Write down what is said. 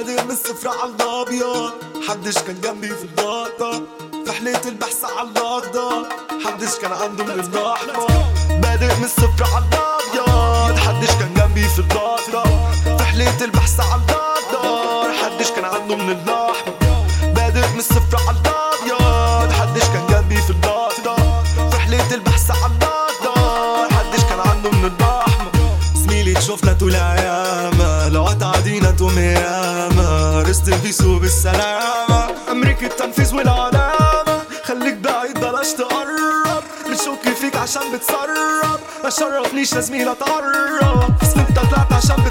الصفر على الأبيض. حدش كان جنبي في الضغطة رحلة البحث على الأخضر. حدش كان عنده من الاحمر بادئ من الصفر على الأبيض. حدش كان جنبي في الضغطة رحلة البحث على الأخضر. حدش كان عنده من الاحمر بادئ من الصفر على الأبيض. حدش كان جنبي في الضغطة رحلة البحث على الأخضر. حدش كان عنده من الاحمر زميلي تشوفنا طول ايامه لو هتعدينا تقوم ياما البيسو بالسلامة أمريكا التنفيذ والعلامة. خليك بعيد بلاش تقرب. بتشك فيك عشان بتسرب. ما شرفنيش يا زميلة اتعرف بس أنت طلعت عشان